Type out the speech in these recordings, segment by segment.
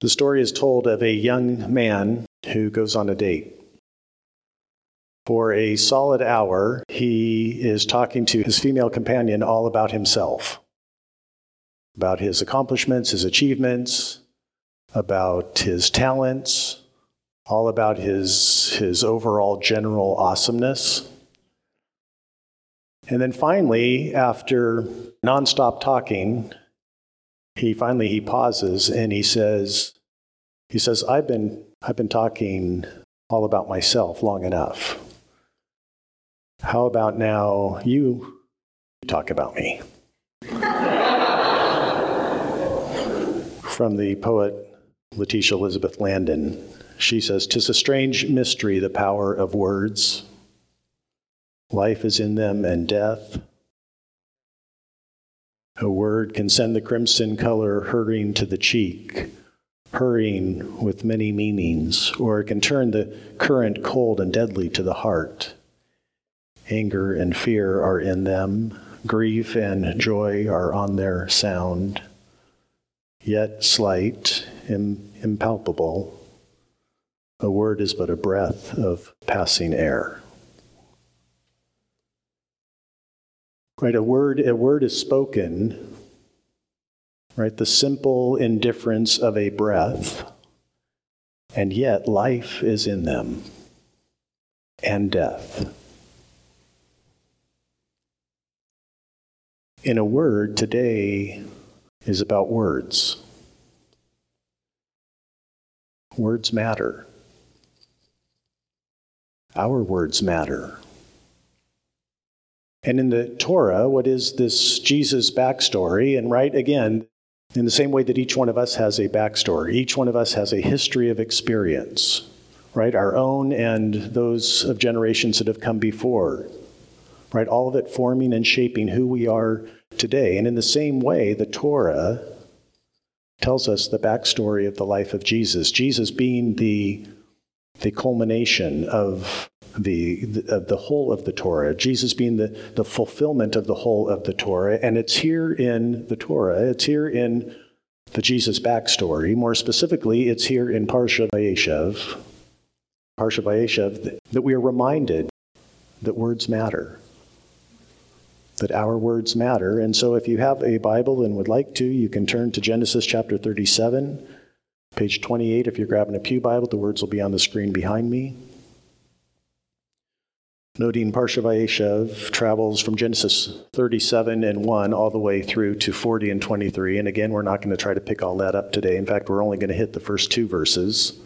The story is told of a young man who goes on a date. For a solid hour, he is talking to his female companion all about himself, about his accomplishments, his achievements, about his talents, all about his, his overall general awesomeness. And then finally, after nonstop talking, he finally he pauses and he says, he says, I've been I've been talking all about myself long enough. How about now you talk about me? From the poet Letitia Elizabeth Landon, she says, Tis a strange mystery, the power of words. Life is in them and death. A word can send the crimson color hurrying to the cheek, hurrying with many meanings, or it can turn the current cold and deadly to the heart. Anger and fear are in them, grief and joy are on their sound, yet slight, Im- impalpable. A word is but a breath of passing air. Right, a word, a word is spoken, right? The simple indifference of a breath, and yet life is in them and death. In a word, today is about words. Words matter. Our words matter. And in the Torah, what is this Jesus backstory? And right again, in the same way that each one of us has a backstory, each one of us has a history of experience, right? Our own and those of generations that have come before, right? All of it forming and shaping who we are today. And in the same way, the Torah tells us the backstory of the life of Jesus, Jesus being the, the culmination of the, the, the whole of the Torah, Jesus being the, the fulfillment of the whole of the Torah. And it's here in the Torah, it's here in the Jesus backstory. More specifically, it's here in Parsha Vayeshev, Parsha Vayeshev, that we are reminded that words matter, that our words matter. And so if you have a Bible and would like to, you can turn to Genesis chapter 37, page 28. If you're grabbing a Pew Bible, the words will be on the screen behind me. Noting Parsha Vayeshev travels from Genesis 37 and 1 all the way through to 40 and 23. And again, we're not going to try to pick all that up today. In fact, we're only going to hit the first two verses.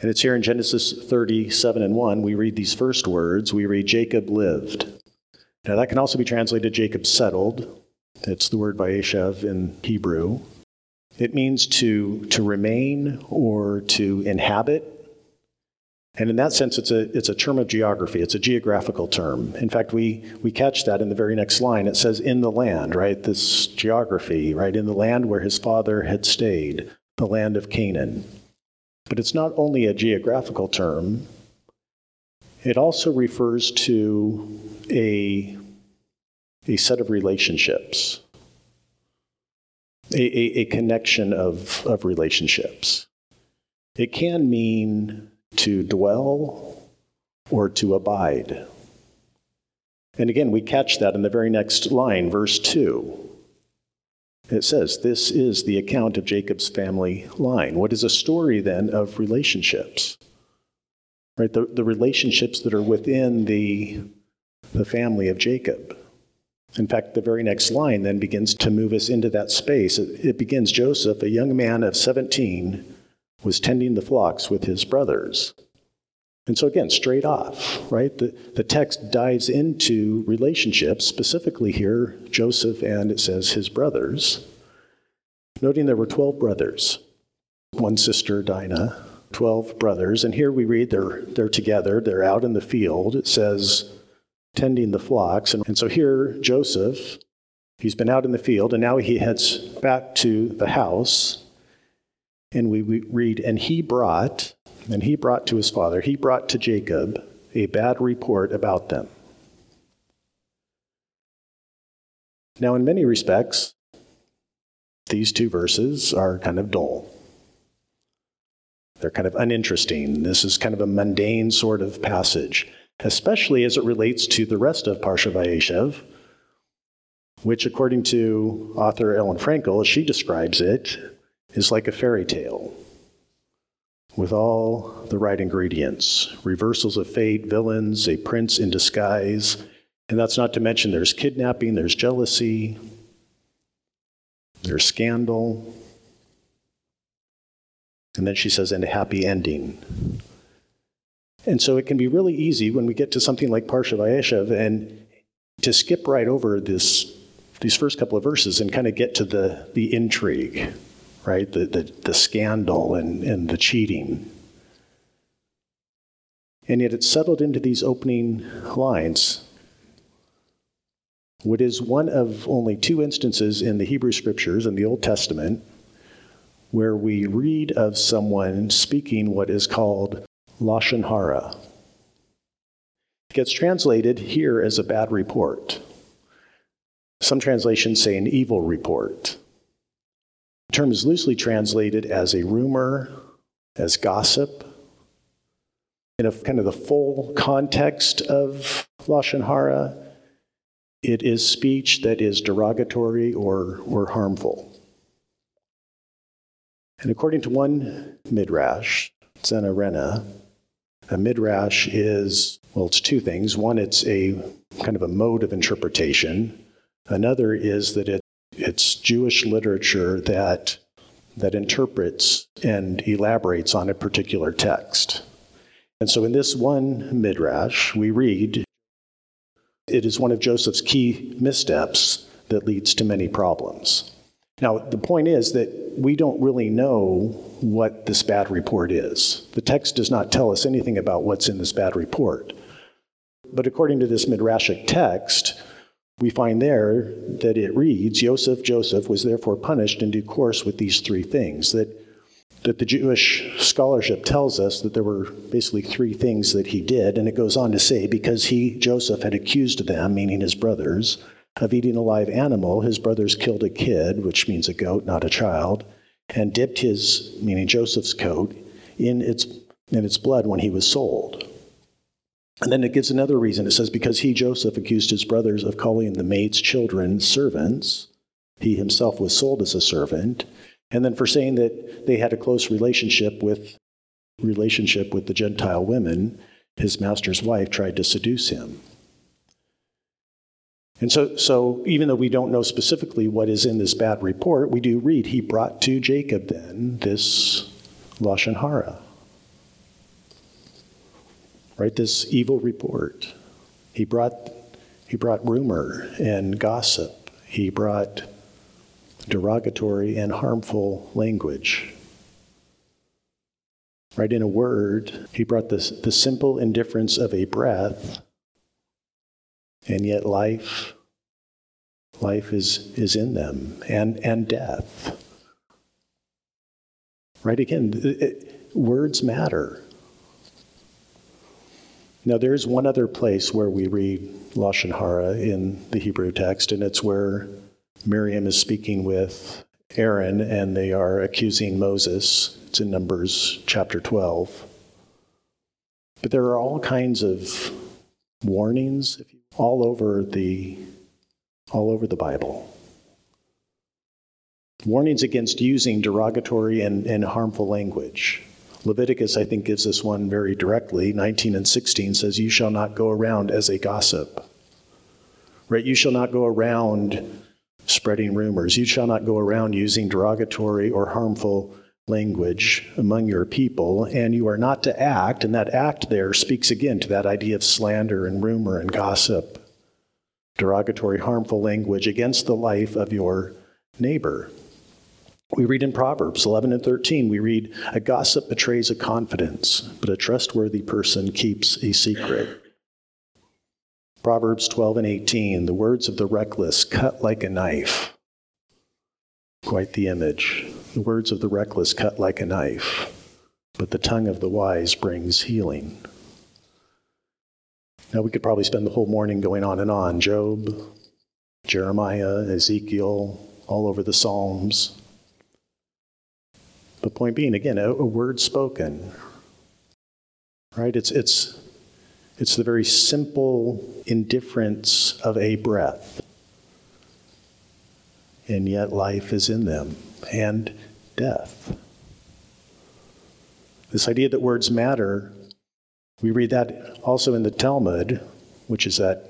And it's here in Genesis 37 and 1, we read these first words. We read, Jacob lived. Now, that can also be translated Jacob settled. It's the word Vayeshev in Hebrew. It means to, to remain or to inhabit and in that sense, it's a, it's a term of geography, it's a geographical term. In fact, we, we catch that in the very next line. It says, in the land, right? This geography, right? In the land where his father had stayed, the land of Canaan. But it's not only a geographical term, it also refers to a, a set of relationships, a, a, a connection of, of relationships. It can mean to dwell or to abide. And again, we catch that in the very next line, verse 2. It says, This is the account of Jacob's family line. What is a story then of relationships? Right? The, the relationships that are within the, the family of Jacob. In fact, the very next line then begins to move us into that space. It, it begins Joseph, a young man of 17, was tending the flocks with his brothers. And so, again, straight off, right? The, the text dives into relationships, specifically here, Joseph and it says his brothers. Noting there were 12 brothers, one sister, Dinah, 12 brothers. And here we read they're, they're together, they're out in the field. It says, tending the flocks. And, and so here, Joseph, he's been out in the field, and now he heads back to the house and we read, and he brought, and he brought to his father, he brought to Jacob a bad report about them. Now, in many respects, these two verses are kind of dull. They're kind of uninteresting. This is kind of a mundane sort of passage, especially as it relates to the rest of Parsha Vayeshev, which, according to author Ellen Frankel, as she describes it, is like a fairy tale with all the right ingredients reversals of fate, villains, a prince in disguise. And that's not to mention there's kidnapping, there's jealousy, there's scandal. And then she says, and a happy ending. And so it can be really easy when we get to something like Parsha Vayeshev and to skip right over this, these first couple of verses and kind of get to the, the intrigue, right? The, the, the scandal and, and the cheating. And yet it settled into these opening lines. What is one of only two instances in the Hebrew Scriptures in the Old Testament where we read of someone speaking what is called Lashon Hara. It gets translated here as a bad report. Some translations say an evil report. The term is loosely translated as a rumor, as gossip. In a kind of the full context of Lashon Hara, it is speech that is derogatory or, or harmful. And according to one midrash, Zena Rena, a midrash is, well, it's two things. One, it's a kind of a mode of interpretation. Another is that it, it's Jewish literature that, that interprets and elaborates on a particular text. And so in this one midrash, we read, it is one of Joseph's key missteps that leads to many problems. Now, the point is that we don't really know what this bad report is. The text does not tell us anything about what's in this bad report. But according to this Midrashic text, we find there that it reads Joseph, Joseph was therefore punished in due course with these three things. That, that the Jewish scholarship tells us that there were basically three things that he did. And it goes on to say, because he, Joseph, had accused them, meaning his brothers, of eating a live animal, his brothers killed a kid, which means a goat, not a child, and dipped his, meaning Joseph's coat, in its, in its blood when he was sold. And then it gives another reason. It says, Because he, Joseph, accused his brothers of calling the maid's children servants, he himself was sold as a servant. And then for saying that they had a close relationship with relationship with the Gentile women, his master's wife tried to seduce him. And so, so even though we don't know specifically what is in this bad report, we do read, he brought to Jacob then this Lashon Hara. Right, this evil report. He brought, he brought rumor and gossip. He brought derogatory and harmful language. Right, in a word, he brought this, the simple indifference of a breath and yet life life is is in them and and death right again it, words matter now there's one other place where we read lashon hara in the hebrew text and it's where miriam is speaking with aaron and they are accusing moses it's in numbers chapter 12 but there are all kinds of warnings all over the all over the Bible. Warnings against using derogatory and, and harmful language. Leviticus, I think, gives us one very directly. 19 and 16 says, You shall not go around as a gossip. Right? You shall not go around spreading rumors. You shall not go around using derogatory or harmful language among your people, and you are not to act, and that act there speaks again to that idea of slander and rumor and gossip, derogatory, harmful language against the life of your neighbor. We read in Proverbs 11 and 13, we read, A gossip betrays a confidence, but a trustworthy person keeps a secret. Proverbs 12 and 18, the words of the reckless cut like a knife. Quite the image. The words of the reckless cut like a knife, but the tongue of the wise brings healing. Now, we could probably spend the whole morning going on and on Job, Jeremiah, Ezekiel, all over the Psalms. The point being, again, a, a word spoken, right? It's, it's, it's the very simple indifference of a breath. And yet life is in them and death. This idea that words matter, we read that also in the Talmud, which is that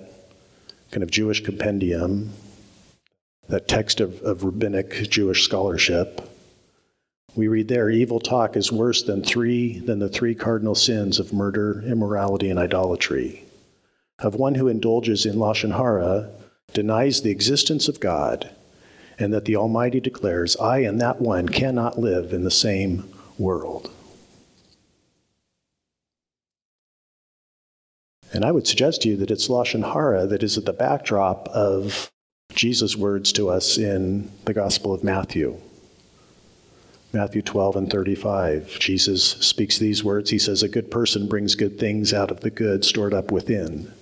kind of Jewish compendium, that text of, of rabbinic Jewish scholarship. We read there, evil talk is worse than three than the three cardinal sins of murder, immorality, and idolatry. Of one who indulges in lashon hara, denies the existence of God, and that the Almighty declares, I and that one cannot live in the same world. And I would suggest to you that it's Lashon Hara that is at the backdrop of Jesus' words to us in the Gospel of Matthew. Matthew 12 and 35. Jesus speaks these words. He says, A good person brings good things out of the good stored up within,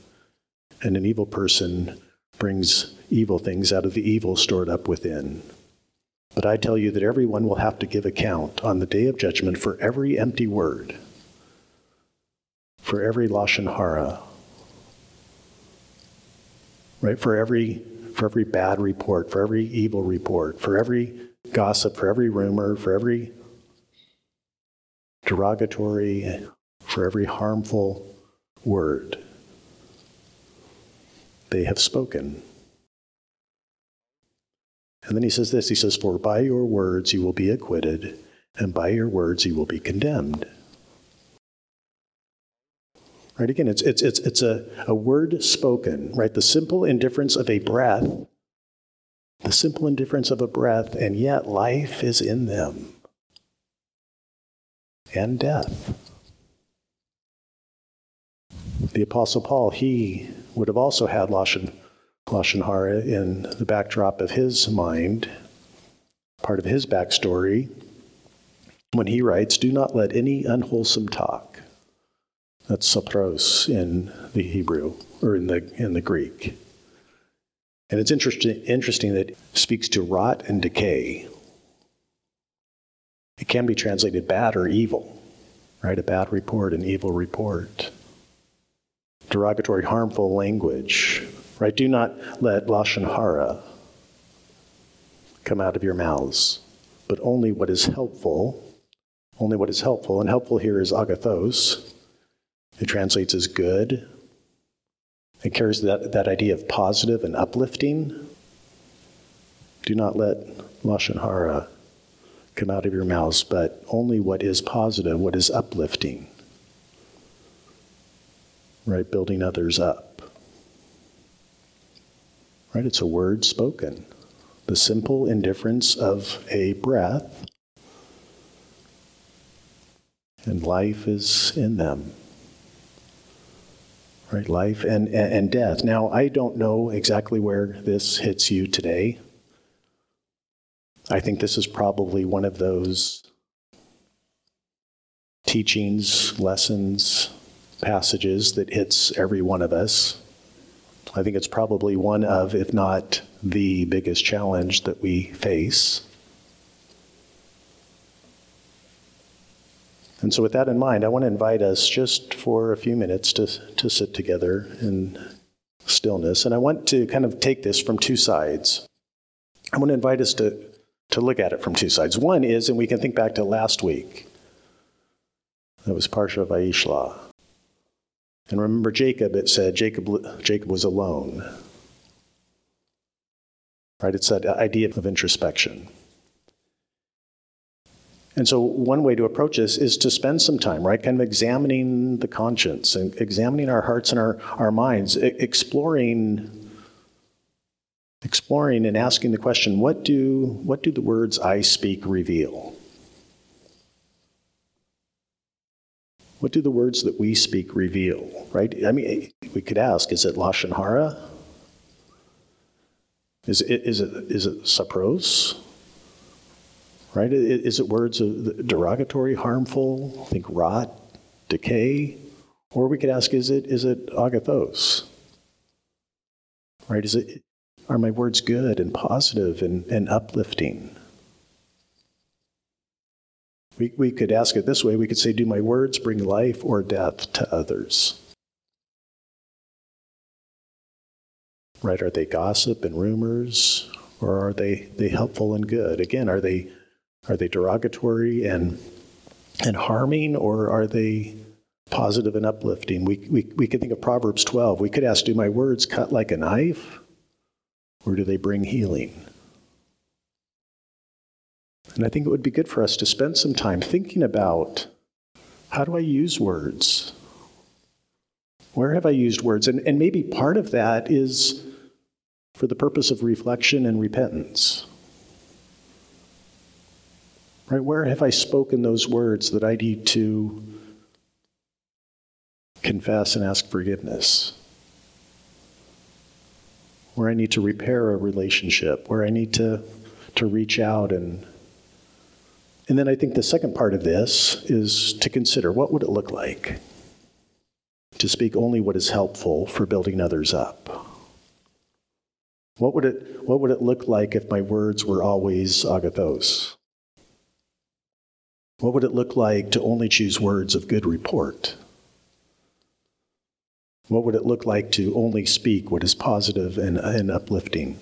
and an evil person brings evil things out of the evil stored up within. But I tell you that everyone will have to give account on the day of judgment for every empty word for every lashon hara, right? For every for every bad report, for every evil report, for every gossip, for every rumor, for every derogatory, for every harmful word they have spoken. And then he says this he says, For by your words you will be acquitted, and by your words you will be condemned. Right? Again, it's, it's, it's, it's a, a word spoken, right? The simple indifference of a breath, the simple indifference of a breath, and yet life is in them and death. The Apostle Paul, he would have also had Lashon, Lashon Hara in the backdrop of his mind, part of his backstory, when he writes, Do not let any unwholesome talk that's sapros in the Hebrew or in the in the Greek. And it's interesting interesting that it speaks to rot and decay. It can be translated bad or evil, right? A bad report, an evil report. Derogatory, harmful language, right? Do not let lashon hara come out of your mouths, but only what is helpful. Only what is helpful, and helpful here is agathos, it translates as good. It carries that, that idea of positive and uplifting. Do not let Lashon Hara come out of your mouths, but only what is positive, what is uplifting. Right? Building others up. Right? It's a word spoken. The simple indifference of a breath, and life is in them right? Life and, and death. Now, I don't know exactly where this hits you today. I think this is probably one of those teachings, lessons, passages that hits every one of us. I think it's probably one of, if not the biggest challenge that we face. And so, with that in mind, I want to invite us just for a few minutes to, to sit together in stillness. And I want to kind of take this from two sides. I want to invite us to, to look at it from two sides. One is, and we can think back to last week, that was Parsha Vayishlach. And remember Jacob, it said Jacob, Jacob was alone. Right? It's that idea of introspection. And so, one way to approach this is to spend some time, right, kind of examining the conscience and examining our hearts and our, our minds, exploring, exploring and asking the question what do, what do the words I speak reveal? What do the words that we speak reveal, right? I mean, we could ask is it Lashon Hara? Is it, is it, is it sapros? Right? Is it words derogatory, harmful, think rot, decay? Or we could ask, is it, is it agathos? Right? Is it, are my words good and positive and, and uplifting? We, we could ask it this way we could say, Do my words bring life or death to others? Right? Are they gossip and rumors, or are they, they helpful and good? Again, are they, are they derogatory and, and harming, or are they positive and uplifting? We, we, we could think of Proverbs 12. We could ask, Do my words cut like a knife, or do they bring healing? And I think it would be good for us to spend some time thinking about how do I use words? Where have I used words? And, and maybe part of that is for the purpose of reflection and repentance. Right? Where have I spoken those words that I need to confess and ask forgiveness? Where I need to repair a relationship, where I need to, to reach out and and then I think the second part of this is to consider what would it look like to speak only what is helpful for building others up? What would it, what would it look like if my words were always agathos? What would it look like to only choose words of good report? What would it look like to only speak what is positive and, and uplifting?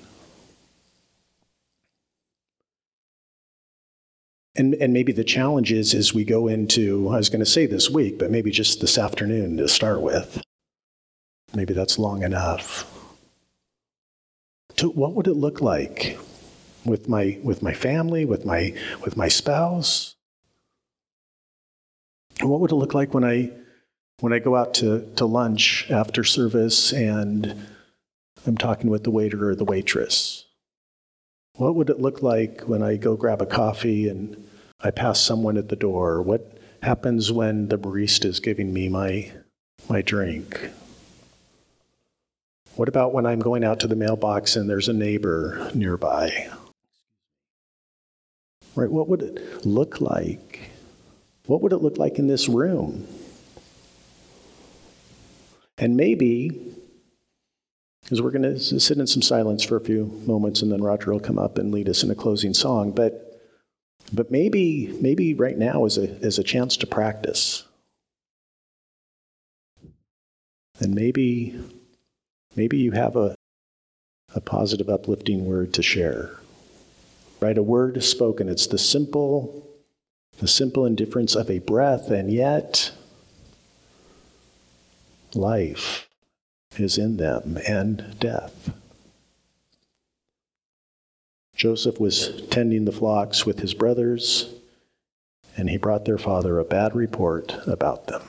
And, and maybe the challenge is as we go into, I was going to say this week, but maybe just this afternoon to start with. Maybe that's long enough. To, what would it look like with my, with my family, with my, with my spouse? And what would it look like when I, when I go out to, to lunch after service and I'm talking with the waiter or the waitress? What would it look like when I go grab a coffee and I pass someone at the door? What happens when the barista is giving me my, my drink? What about when I'm going out to the mailbox and there's a neighbor nearby? Right? What would it look like? What would it look like in this room? And maybe, because we're going to sit in some silence for a few moments and then Roger will come up and lead us in a closing song, but but maybe, maybe right now is a, is a chance to practice. And maybe, maybe you have a, a positive, uplifting word to share. Right? A word spoken. It's the simple, the simple indifference of a breath, and yet life is in them and death. Joseph was tending the flocks with his brothers, and he brought their father a bad report about them.